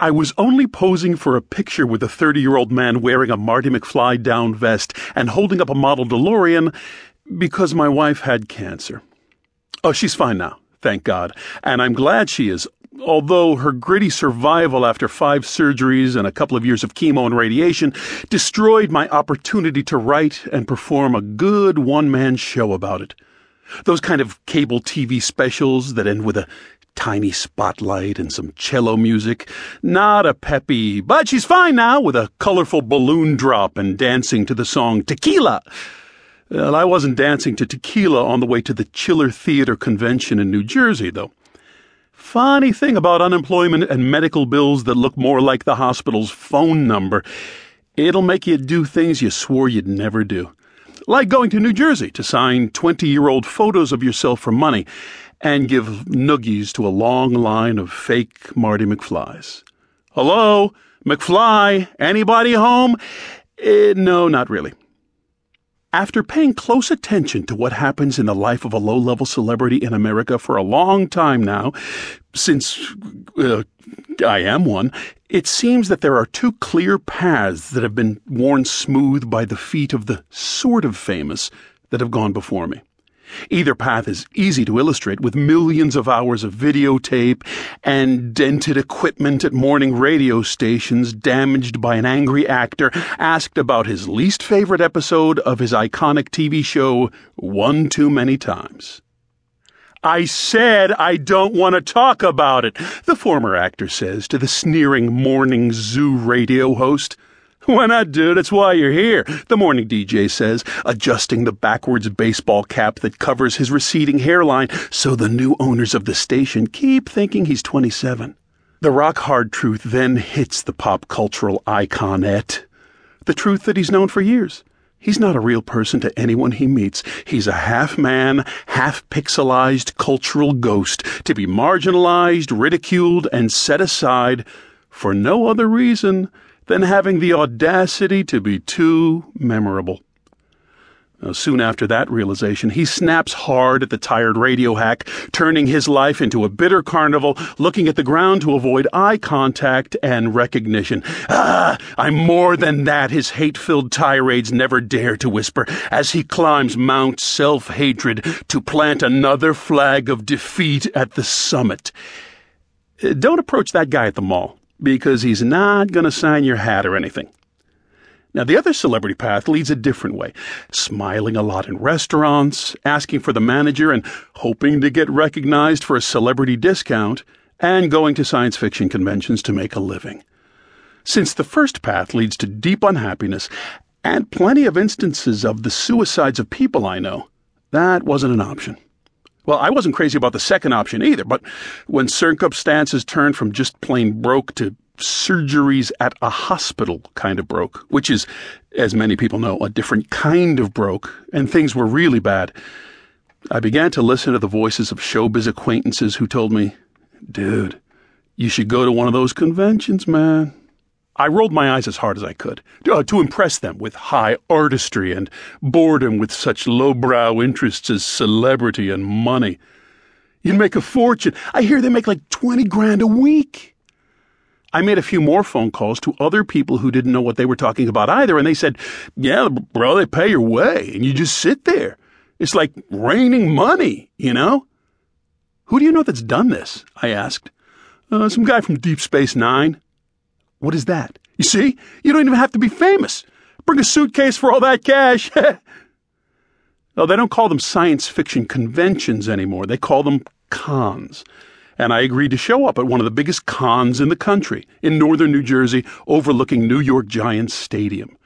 I was only posing for a picture with a 30 year old man wearing a Marty McFly down vest and holding up a model DeLorean because my wife had cancer. Oh, she's fine now, thank God, and I'm glad she is, although her gritty survival after five surgeries and a couple of years of chemo and radiation destroyed my opportunity to write and perform a good one man show about it. Those kind of cable TV specials that end with a tiny spotlight and some cello music. Not a peppy, but she's fine now with a colorful balloon drop and dancing to the song Tequila. Well, I wasn't dancing to tequila on the way to the Chiller Theater convention in New Jersey, though. Funny thing about unemployment and medical bills that look more like the hospital's phone number. It'll make you do things you swore you'd never do. Like going to New Jersey to sign 20 year old photos of yourself for money and give noogies to a long line of fake Marty McFlys. Hello? McFly? Anybody home? Eh, no, not really. After paying close attention to what happens in the life of a low level celebrity in America for a long time now, since uh, I am one, it seems that there are two clear paths that have been worn smooth by the feet of the sort of famous that have gone before me. Either path is easy to illustrate with millions of hours of videotape and dented equipment at morning radio stations damaged by an angry actor asked about his least favorite episode of his iconic TV show one too many times. I said I don't want to talk about it, the former actor says to the sneering morning zoo radio host. Why not, dude? That's why you're here, the morning DJ says, adjusting the backwards baseball cap that covers his receding hairline so the new owners of the station keep thinking he's 27. The rock hard truth then hits the pop cultural iconette. The truth that he's known for years. He's not a real person to anyone he meets. He's a half man, half pixelized cultural ghost to be marginalized, ridiculed, and set aside for no other reason than having the audacity to be too memorable. Now, soon after that realization, he snaps hard at the tired radio hack, turning his life into a bitter carnival, looking at the ground to avoid eye contact and recognition. Ah, I'm more than that, his hate filled tirades never dare to whisper as he climbs Mount Self Hatred to plant another flag of defeat at the summit. Don't approach that guy at the mall because he's not going to sign your hat or anything. Now, the other celebrity path leads a different way, smiling a lot in restaurants, asking for the manager and hoping to get recognized for a celebrity discount, and going to science fiction conventions to make a living. Since the first path leads to deep unhappiness and plenty of instances of the suicides of people I know, that wasn't an option. Well, I wasn't crazy about the second option either, but when circumstances turned from just plain broke to surgeries at a hospital kind of broke, which is, as many people know, a different kind of broke, and things were really bad, I began to listen to the voices of showbiz acquaintances who told me, dude, you should go to one of those conventions, man. I rolled my eyes as hard as I could uh, to impress them with high artistry and boredom with such lowbrow interests as celebrity and money. You'd make a fortune. I hear they make like 20 grand a week. I made a few more phone calls to other people who didn't know what they were talking about either, and they said, Yeah, bro, they pay your way, and you just sit there. It's like raining money, you know? Who do you know that's done this? I asked. Uh, some guy from Deep Space Nine. What is that? You see? You don't even have to be famous. Bring a suitcase for all that cash. no, they don't call them science fiction conventions anymore. They call them cons. And I agreed to show up at one of the biggest cons in the country, in northern New Jersey, overlooking New York Giants Stadium.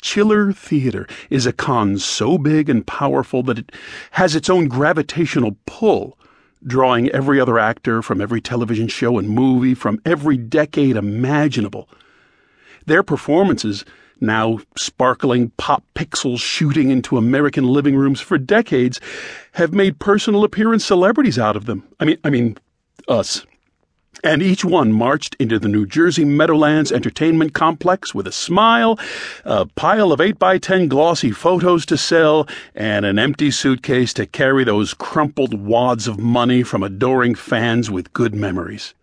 Chiller Theater is a con so big and powerful that it has its own gravitational pull drawing every other actor from every television show and movie from every decade imaginable. Their performances, now sparkling pop pixels shooting into American living rooms for decades, have made personal appearance celebrities out of them. I mean, I mean, us and each one marched into the New Jersey Meadowlands Entertainment Complex with a smile, a pile of 8 by 10 glossy photos to sell, and an empty suitcase to carry those crumpled wads of money from adoring fans with good memories.